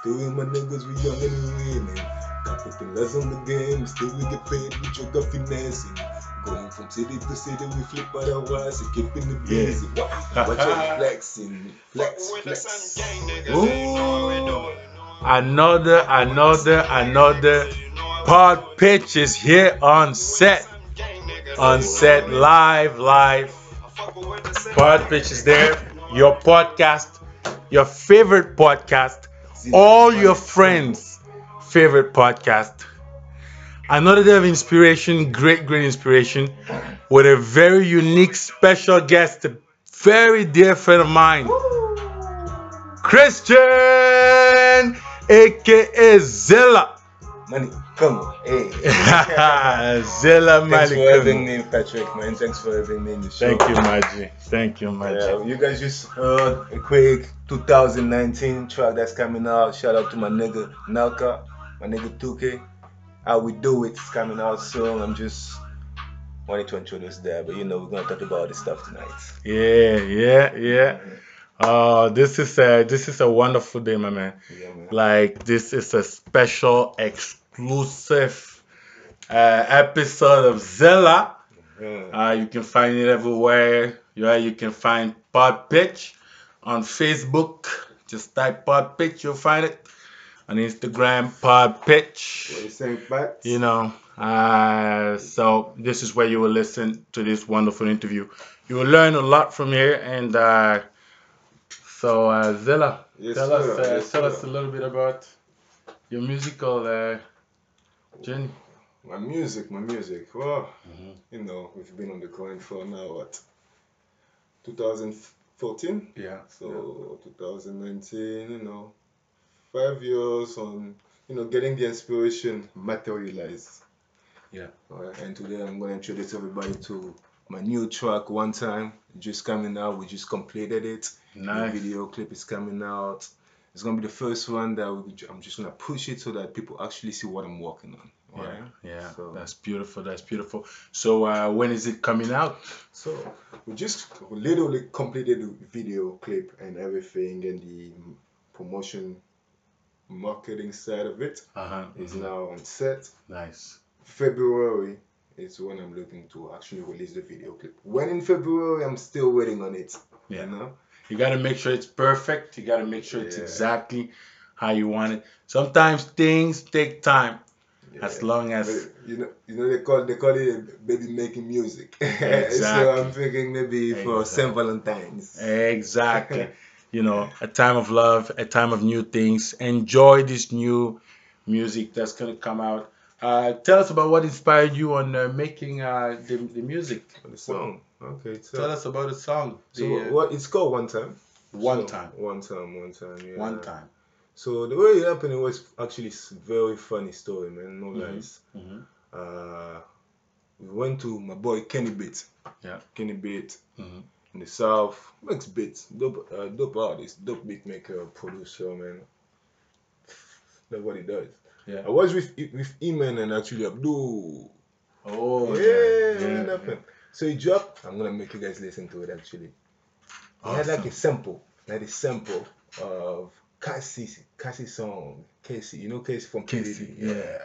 Still with my niggas, we young and winning. Got fucking less on the game, still we get paid with your gut finessing. Going from city to city, we flip otherwise, and keeping the Yeah. Watch out, flexing, flex, flex. Ooh. Another, another, another pod pitch is here on set. On set, live, live. Pod pitch is there. Your podcast, your favorite podcast, all your friends' favorite podcast. Another day of inspiration, great, great inspiration, with a very unique, special guest, a very dear friend of mine. Christian, aka Zilla. Money, come on, hey. Thanks for having me, Patrick, man. Thanks for having me in the show. Thank you, Maji. Thank you, Maji. Yeah, you guys just heard a quick 2019 track that's coming out. Shout out to my nigga Nalka, my nigga 2K. How we do it, it's coming out soon. I'm just wanting to introduce that, but you know, we're gonna talk about this stuff tonight. Yeah, yeah, yeah. Uh, this is a this is a wonderful day, my man. Yeah, man. Like this is a special, exclusive uh, episode of Zilla. Uh, you can find it everywhere. Yeah, you can find Pod Pitch on Facebook. Just type Pod Pitch, you'll find it. On Instagram, Pod Pitch. What you saying, Pat? You know, uh, so this is where you will listen to this wonderful interview. You will learn a lot from here. And uh, so, uh, Zilla, Yes, tell sir. us, uh, Yes, tell sir. us a little bit about your musical journey. My music, my music. Well, Mhm. you know, we've been on the coin for now what? 2014. Yeah. So 2019, you know, five years on, you know, getting the inspiration materialized. Yeah. And today I'm gonna introduce everybody to my new track, One Time, just coming out. We just completed it. Nice. The video clip is coming out. It's gonna be the first one that I'm just gonna push it so that people actually see what I'm working on. Yeah, yeah, So- that's beautiful. That's beautiful. So, uh, when is it coming out? So we just literally completed the video clip and everything, and the promotion, marketing side of it Uh huh. is now on set. Nice. February is when I'm looking to actually release the video clip. When in February, I'm still waiting on it. Yeah. You know? You got to make sure it's perfect. You got to make sure it's Yeah. exactly how you want it. Sometimes things take time, as long as But, you know, you know they call they call it baby making music. Exactly. so I'm thinking maybe for Exactly. Saint Valentine's. exactly, you know, a time of love, a time of new things. Enjoy this new music that's gonna come out. Uh, tell us about what inspired you on uh, making uh, the, the music. The song. Okay. So, Tell us about the song. so The, uh, what it's called one time. one So, time. One time. One time. Yeah. One time. So the way it happened, it was actually very funny story, man. No Mhm. lies. hmm Uh, we went to my boy Kenny Beat. Yeah. Kenny Beat hmm in the south makes beats. Dope, uh, dope artist, dope beat maker, producer, man. That's what he does. Yeah. I was with with Eman and actually Abdul. Oh yeah, yeah. man, happened. So he dropped. I'm gonna make you guys listen to it actually. He had like a sample, like a sample of Cassie, Cassie song, Casey. You know Casey from Casey. PDD? Yeah.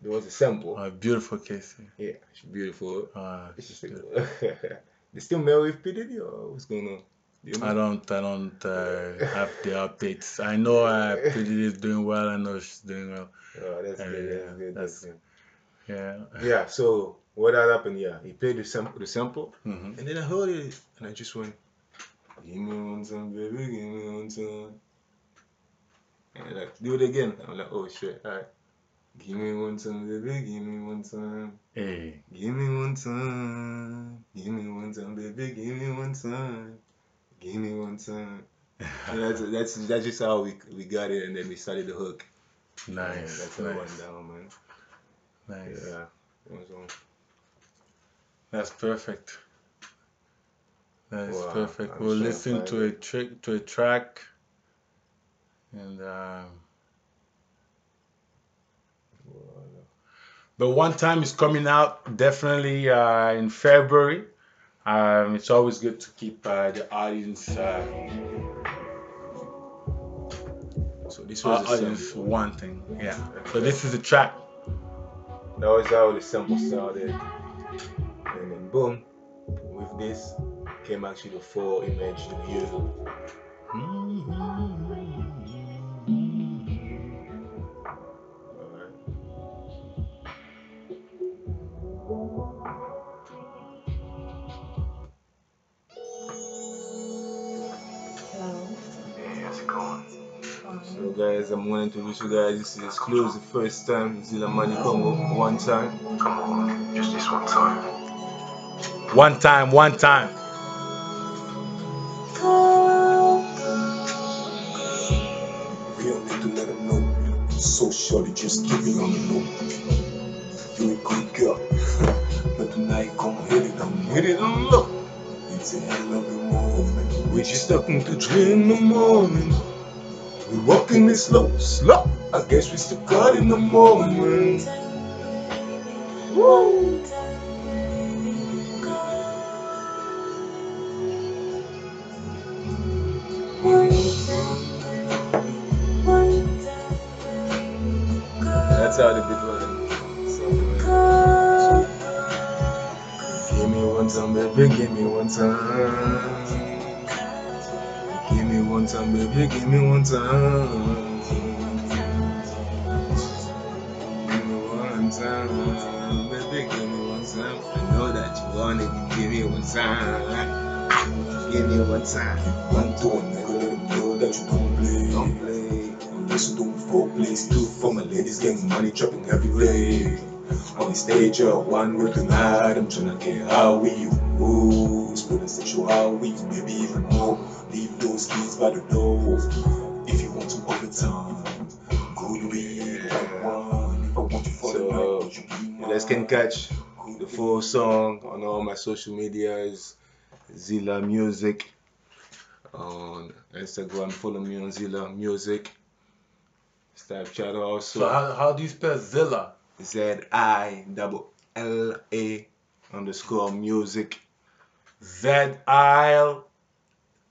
There was a sample. Oh, beautiful Casey. yeah, she's beautiful. Uh, She's beautiful. they still married with P Diddy or what's going on? Do you know? I don't, I don't uh, have the updates. I know uh, Pretty is doing well. I know she's doing well. Oh, that's Uh, good. yeah, That's good. that's- That's good. Yeah. Yeah. So what had happened? Yeah, he played the sample, the sample, hmm and then I heard it, and I just went, "Give me one time, baby, give me one time." And like do it again. I'm like, "Oh shit! All right, give me one time, baby, give me one time." Hey. Give me one time, give me one time, baby, give me one time, give me one time. And that's that's that's just how we we got it, and then we started the hook. Yeah, nice. that's how it went nice. down, man. Nice. Yeah, it was on. That's perfect. That's Wow, perfect. I'm We'll listen to a trick to a track, and um, the one time is coming out definitely uh, in February. Um, it's always good to keep uh, the audience. Uh, So This was uh, a it's sample. one thing. Yeah. So this is the track. That was how the sample started. And then boom, with this came actually the full image, the view. Hello. Hey, how's it going? So guys, I'm going to introduce you guys. This is exclusive first time Zilla ManiKongo one time. Come on, just this one time. One time, one time. We don't need to let them know. So shorty, just keep it on the low. You a good girl. But tonight, come hit it on Hit it on low. It's a hell of a moment. We just talking to three in the morning. We're walking it slow, slow. I guess we still caught in the moment. Woo. Me one time. Give me one time, baby, give me one time. Give me one time, baby, give me one time. I know that you want it, give me one time. Give me one time. One to a nigga, know that you don't play. Don't play. Listen to four plays, two for my ladies, getting money, dropping every day. On the stage, uh, one word tonight, I'm tryna get how we you. Ooh, spilling sexuality, maybe even more. Leave those kids by the door. If you want to overtime, go to be the one. If I want you for the So, night, you be You guys can catch the full song on all my social medias. Zilla Music on Instagram. Follow me on Zilla Music. Snapchat also. So how, how do you spell Zilla? Z I double L A underscore music. Z I L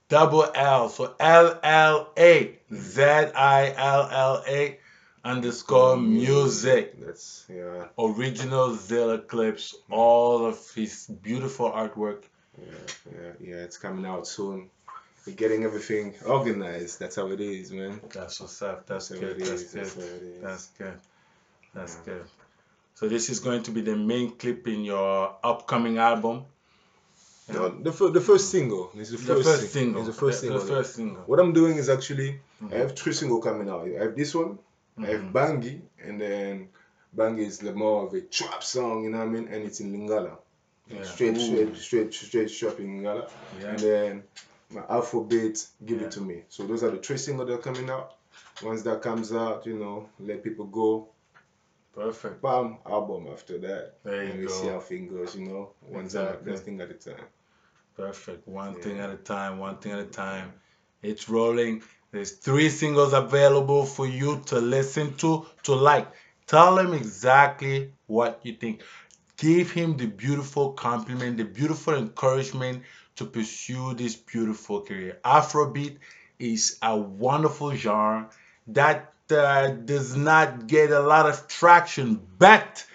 double L. So L L A. Z I L L A underscore mm. music. That's yeah, Original Zilla clips. All of his beautiful artwork. yeah, yeah, yeah. It's coming out soon. We're getting everything organized. That's how it is, man. That's what's up. That's That's good. That's good. how it is. That's good. That's good. So this is going to be the main clip in your upcoming album. No, the, fir- the first single. It's the The first, first single. It's the first the, single. the first single. What I'm doing is actually Mhm. I have three singles coming out. I have this one, I have Mhm. Bangi, and then Bangi is the more of a trap song, you know what I mean? And it's in Lingala. Yeah. Straight, straight, straight, straight trap in Lingala. Yeah. And then my Afrobeat, Give. It To Me. So those are the three singles that are coming out. Once that comes out, you know, let people go. Perfect. Bam, album after that. There you and you we see how things goes, you know. One Exactly. thing at a time. Perfect. One thing at a time. One thing at a time. It's rolling. There's three singles available for you to listen to, to like. Tell him exactly what you think. Give him the beautiful compliment, the beautiful encouragement to pursue this beautiful career. Afrobeat is a wonderful genre that uh, does not get a lot of traction, but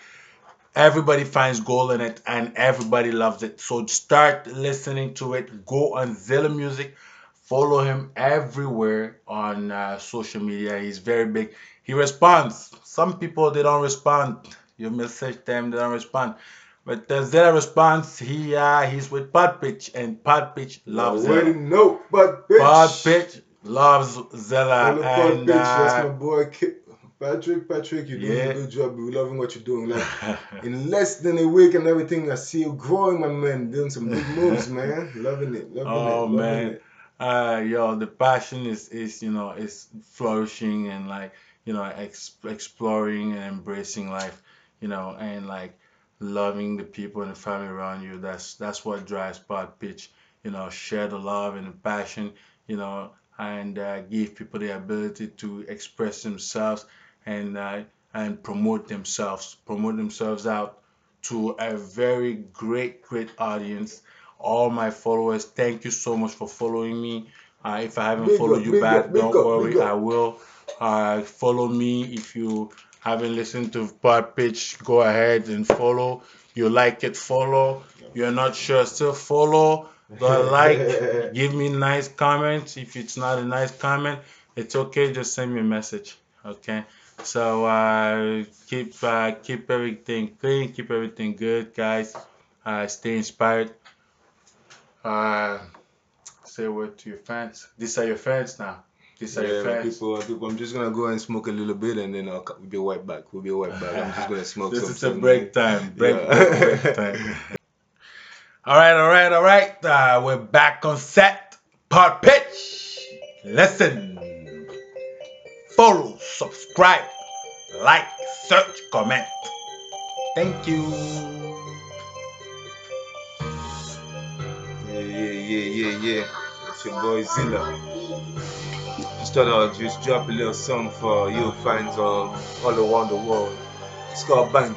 everybody finds gold in it and everybody loves it. So start listening to it. Go on Zilla Music. Follow him everywhere on uh, social media. He's very big. He responds. Some people they don't respond. You message them, they don't respond. But the Zilla response, he uh, he's with Pod Pitch and Pod Pitch loves You already know, but bitch. Loves Pod and that's my uh, boy Patrick. Patrick, you're doing Yeah. a good job. We're loving what you're doing. Like in less than a week and everything, I see you growing, my man, doing some big moves, man. Loving it, loving Oh, it, loving man. it. uh yo the passion is is you know is flourishing and like you know ex- exploring and embracing life you know and like loving the people and the family around you that's that's what drives pod pitch you know share the love and the passion you know and uh, give people the ability to express themselves and uh, and promote themselves promote themselves out to a very great great audience all my followers thank you so much for following me uh, if i haven't Big followed up, you back up, don't up, worry i will Uh, follow me if you haven't listened to Pod Pitch. Go ahead and follow. You like it, follow. You're not sure, still follow. But like, give me nice comments. If it's not a nice comment, it's okay. Just send me a message. Okay. So uh, keep uh, keep everything clean, keep everything good, guys. Uh, stay inspired. Uh, say a word to your fans. These are your fans now. These are Yeah, your fans. people, people, I'm just gonna go and smoke a little bit and then I'll we'll be right back. We'll be right back. I'm just gonna smoke this is a break time. Break, Yeah. break, break time. all right, all right, all right. Uh, we're back on set. Pod Pitch. Listen. Follow, subscribe, like, search, comment. Thank you. Yeah, yeah, yeah, yeah, yeah. It's your boy Zilla. Just thought I'd just drop a little song for you fans all, all around the world. It's called Bangi.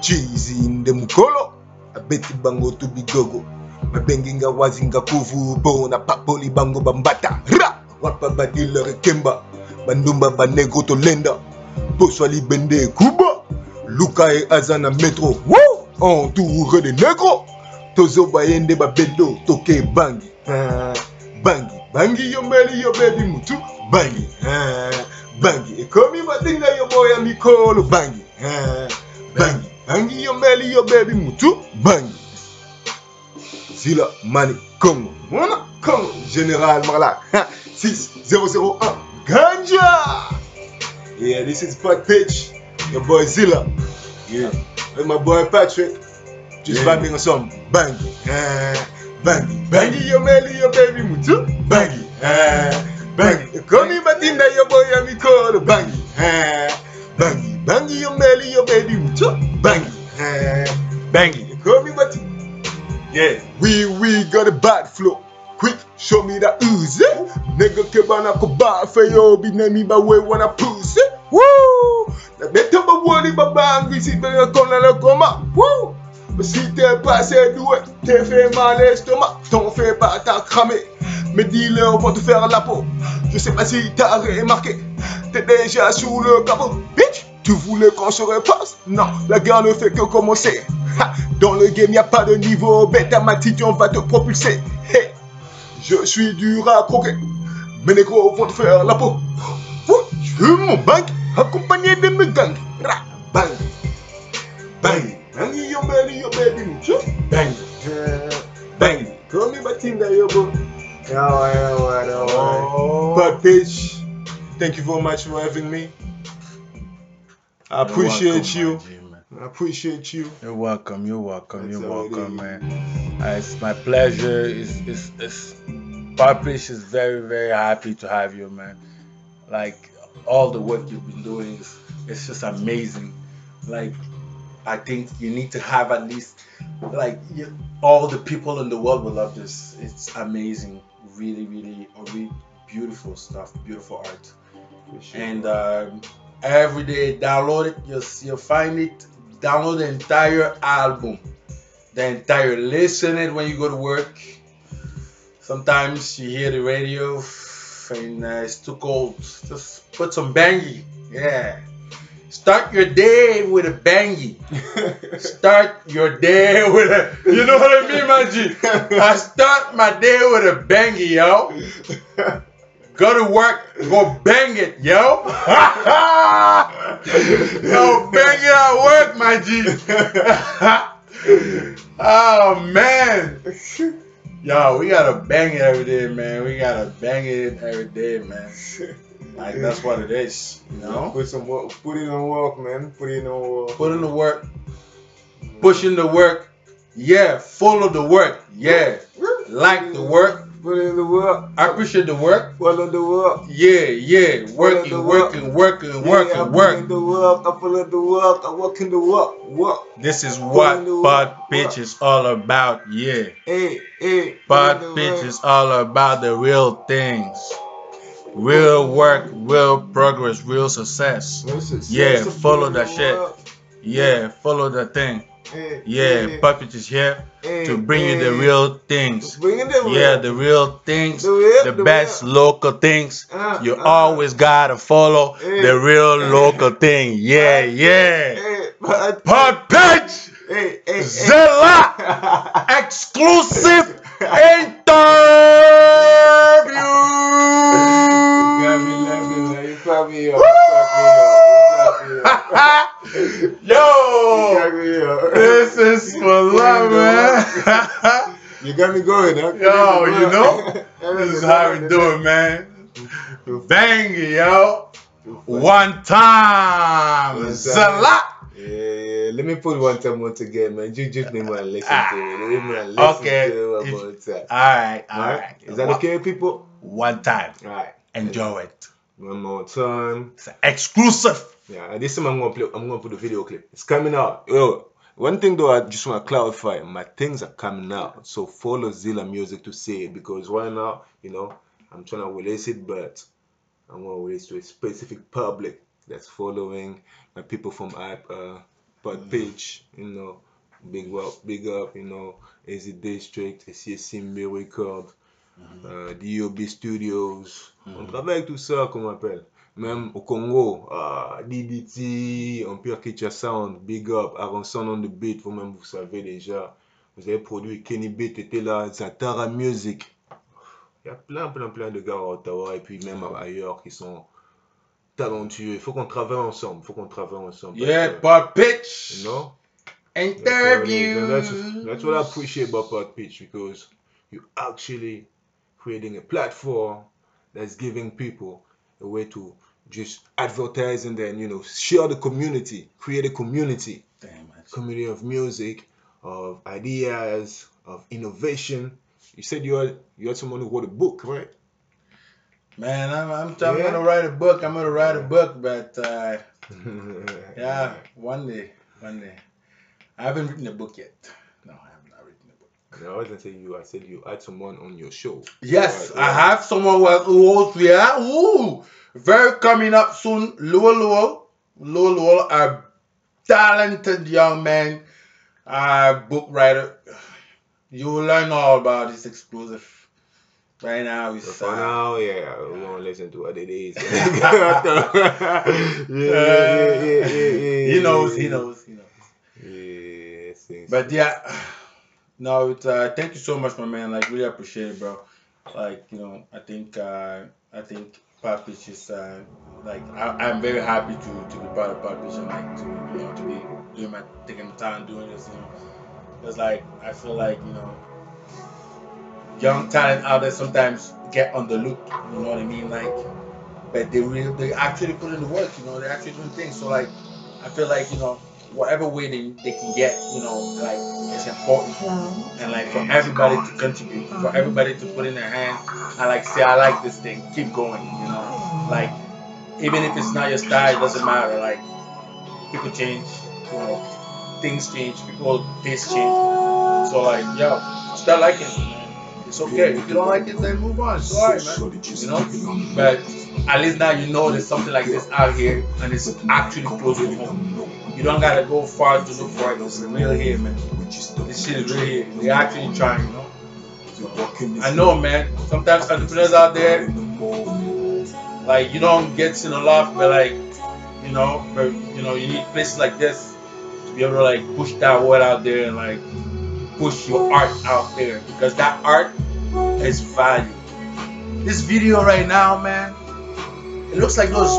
Cheesy in the mukolo. abeti bango tu bigogo. Babengi nga wazi nga kuvu mpo napapoli bango bambata. Ra! Wapa badilere kemba. Bandumba banego tolenda. Poso ya libende ekuba luka ye aza na metro. Wo entoure de negro. Tozoba ye nde babedo toke bangi. Ah, bangi bangi yombeli yo bebi mutu bangi. Ah, bangi ekomi matinga yo boya mikolo bangi. Ah, bangi. Bangi yombeli yo bebi mutu bangi Zila Mani Congo. Mwana Congo. Général Marla. 6001. Ganja. Yeah, this is Pat Pitch. Your boy Zilla. Yeah. With my boy Patrick. Just Yeah. vibing on some bangy. Ah, bangy. Bangy your melly, your baby mutu. Bangy. Ah, bangy. Call me Batinda, your boy Amikolo. Bangy. Ah, got a bad flow. Quick, show me that ooze. Nigga kebana ko ba fe yo bi na mi ba we wanna pussy. Woo! Na beta ba wori ba bangi si be ko na la koma. Woo! Mais si t'es pas assez doué, t'es fait mal l'estomac, t'en fais pas, t'as cramé. Mes dealers vont te faire la peau. Je sais pas si t'as remarqué, t'es déjà sous le capot. Bitch, tu voulais qu'on se repasse? Non, la guerre ne fait que commencer. Ha, dans le game, y a pas de niveau. Bêta ma petite, on va te propulser. Hey, je suis dur à croquer. Mes négros vont te faire la peau. Je veux mon bang, accompagné de mes gangs. Ra, bang, bang. Bang, yo baby, yo baby, mucho. Bang. Bang. Call me Batinda, yo bro. Yeah, yeah, yeah, yeah. Oh. Bad Page, thank you very much for having me. I appreciate you. my G, man. I appreciate you. You're welcome. You're welcome. That's you're welcome, man. Uh, it's my pleasure. It's it's it's. Papish is very very happy to have you, man. Like all the work you've been doing is it's just amazing. Like I think you need to have at least like you, all the people in the world will love this. It's amazing. Really really really beautiful stuff. Beautiful art. and um, every day download it. You'll, you'll find it. Download the entire album. The entire listen it when you go to work. Sometimes you hear the radio and uh, it's too cold. Just put some Bangi yeah. Start your day with a Bangi start your day with a you know what i mean man G? i start my day with a Bangi yo Go to work, go bang it, yo. yo, bang it at work, my G. oh man. Yo, we gotta bang it every day, man. We gotta bang it every day, man. Like that's what it is, you know. Put some work, put it on work, man. Put it on work. Put in the work, push in the work. Yeah, follow the work. Yeah, like the work. Put in the work. I appreciate the work. Follow the work. Yeah, yeah, working, working, working, Yeah, I working, put work. in the work. I follow the work. I work in the work. Work. This is what in Pod work. Is all about. Yeah, Hey, hey. put in Pod the Pitch work. is all about the real things, real work, real progress, real success. No success, Yeah, follow in that the shit. Yeah, follow the thing. Yeah, eh, Puppet is here to bring you the real things. The Yeah, real. the real things, The real- the the best real. local things. Ah, You ah. always gotta follow the real local thing. Yeah, yeah. Hey, but, Pod Pitch hey, hey, hey. Zilla exclusive interview. Yo, crack me up. this is for love, man. You got me going, huh? Yo, you know, this is how we do it, man. Bang, yo. One time. One. Zilla. Yeah, yeah. Let me put one time once again, man. You just need to listen Ah. to it. Listen Okay. to it If- one. All right, all Alright? right. Is that okay, people? One time. Alright. Enjoy it. One more time. It's exclusive. Yeah, and this time I'm gonna play. I'm gonna put the video clip. It's coming out. Yo, one thing though, I just want to clarify. My things are coming out, so follow Zilla Music to see it because right now, you know, I'm trying to release it, but I'm gonna release to a specific public that's following my people from app, uh, Pod Pitch. You know, big up, big up. You know, AZ District, CSC Record, euh, DOB Studios. Mm-hmm. On travaille avec tout ça, comment on appelle. Même au Congo, ah, DDT, Empire Kitcha Sound, Big Up, Aaron Sound on the beat, vous-même vous savez déjà. Vous avez produit Kenny Beat était là, Zatara Music. Il y a plein, plein, plein de gars à Ottawa et puis même ailleurs qui sont talentueux. Il faut qu'on travaille ensemble. Il faut qu'on travaille ensemble. Yeah, but pitch. you know? That's that's, Interview. that's what I appreciate about Pod Pitch because you actually creating a platform that's giving people a way to just advertise and then you know share the community, create a community, Damn, community of music, of ideas, of innovation. You said you had you had someone who wrote a book, right? Man, I'm, I'm, I'm Yeah. gonna write a book. I'm gonna write a book, but uh, yeah, one day, one day. I haven't written a book yet. No, I have not written a book. No, I wasn't saying you. I said you had someone on your show. Yes, Right, I have someone who holds yeah, ooh, very coming up soon. Lowell Lowell, Lowell Lowell, a talented young man, a book writer. You will learn all about this exclusive. Right now, So he's for uh, now, yeah, we're gonna listen to what it is. yeah, yeah, yeah, yeah, yeah, he knows, he knows, he knows. Yeah. But yeah, no, it's, uh, thank you so much, my man. Like, really appreciate it, bro. Like, you know, I think, uh, I think Pop is, uh, like, I, I'm very happy to, to be part of Pod Pitch and like to, you know, to be doing my, taking the time doing this, you know. Because, like, I feel like, you know, young talent out there sometimes get underlooked, you know what I mean? Like, but they really, they actually put in the work, you know, they're actually doing things. So, like, I feel like, you know, whatever way they, they can get, you know, like, it's important Hello. and like for everybody to contribute, for everybody to put in their hand and like say, I like this thing, keep going, you know. Like even if it's not your style, it doesn't matter. Like people change, you know, things change, people taste change. So like, yeah, start liking it. It's okay. If you don't like it, then move on. It's alright, man. You know? But at least now you know there's something like this out here and it's actually close to home. You don't gotta go far to look for it. It's real here, man. This shit is real here. They're actually trying, you know. I know, man. Sometimes entrepreneurs out there, like you don't get in a lot, but like, you know, but you know, you need places like this to be able to like push that word out there and like push your art out there because that art is value. This video right now, man, it looks like those,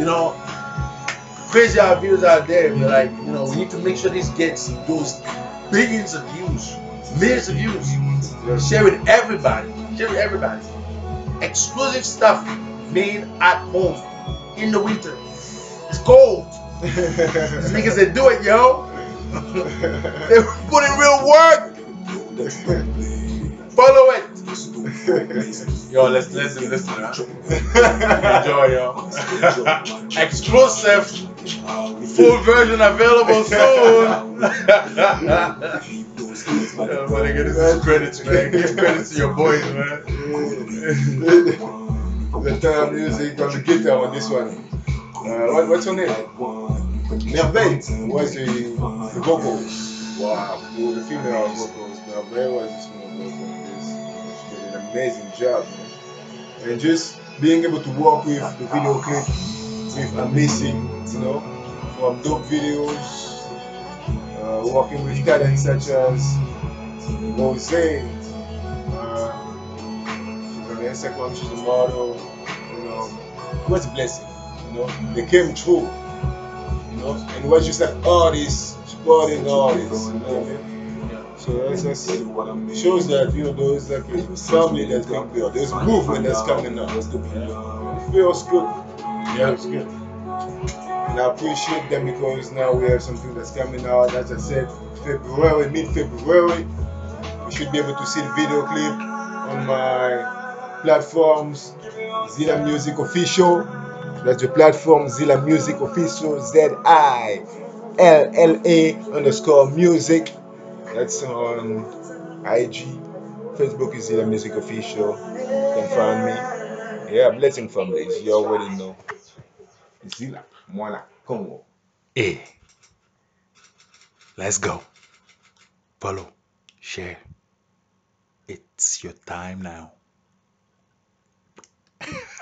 you know, crazy out views out there, but like, you know, we need to make sure this gets those billions of views, millions of views. Share with everybody. Share with everybody. Exclusive stuff made at home in the winter. It's cold. These niggas that do it, yo. they put in real work. Follow it. Yo, let's listen, listen. Huh? Enjoy, yo. Exclusive. Full version available soon. My nigga, this is credits, man. Give credits to your boys, man. the time music on the guitar on this one. Uh, what, what's your name? Merveille was the, the vocals. Wow, well, the female vocals, now very amazing job, man. And just being able to work with the video clip with Amazing, you know, from dope videos, uh, working with talents such as Rose, uh, the Instagram, she's a model, you know, it was a blessing, you know, they came true, you know, and it was just like artists supporting artists, you know. So that's, that's shows that you know there's like a family that's being built. There's movement that's coming up. It feels good. Yeah, it's good. And I appreciate them because now we have something that's coming out. As I said, February, mid-February, we should be able to see the video clip on my platforms. Zilla Music Official. That's the platform Zilla Music Official. Z I L L A underscore music. That's on IG. Facebook is Zilla Music Official. You can find me. Yeah, blessing families. You already know. Zilla, Mwana, Congo. Hey, let's go. Follow, share. It's your time now.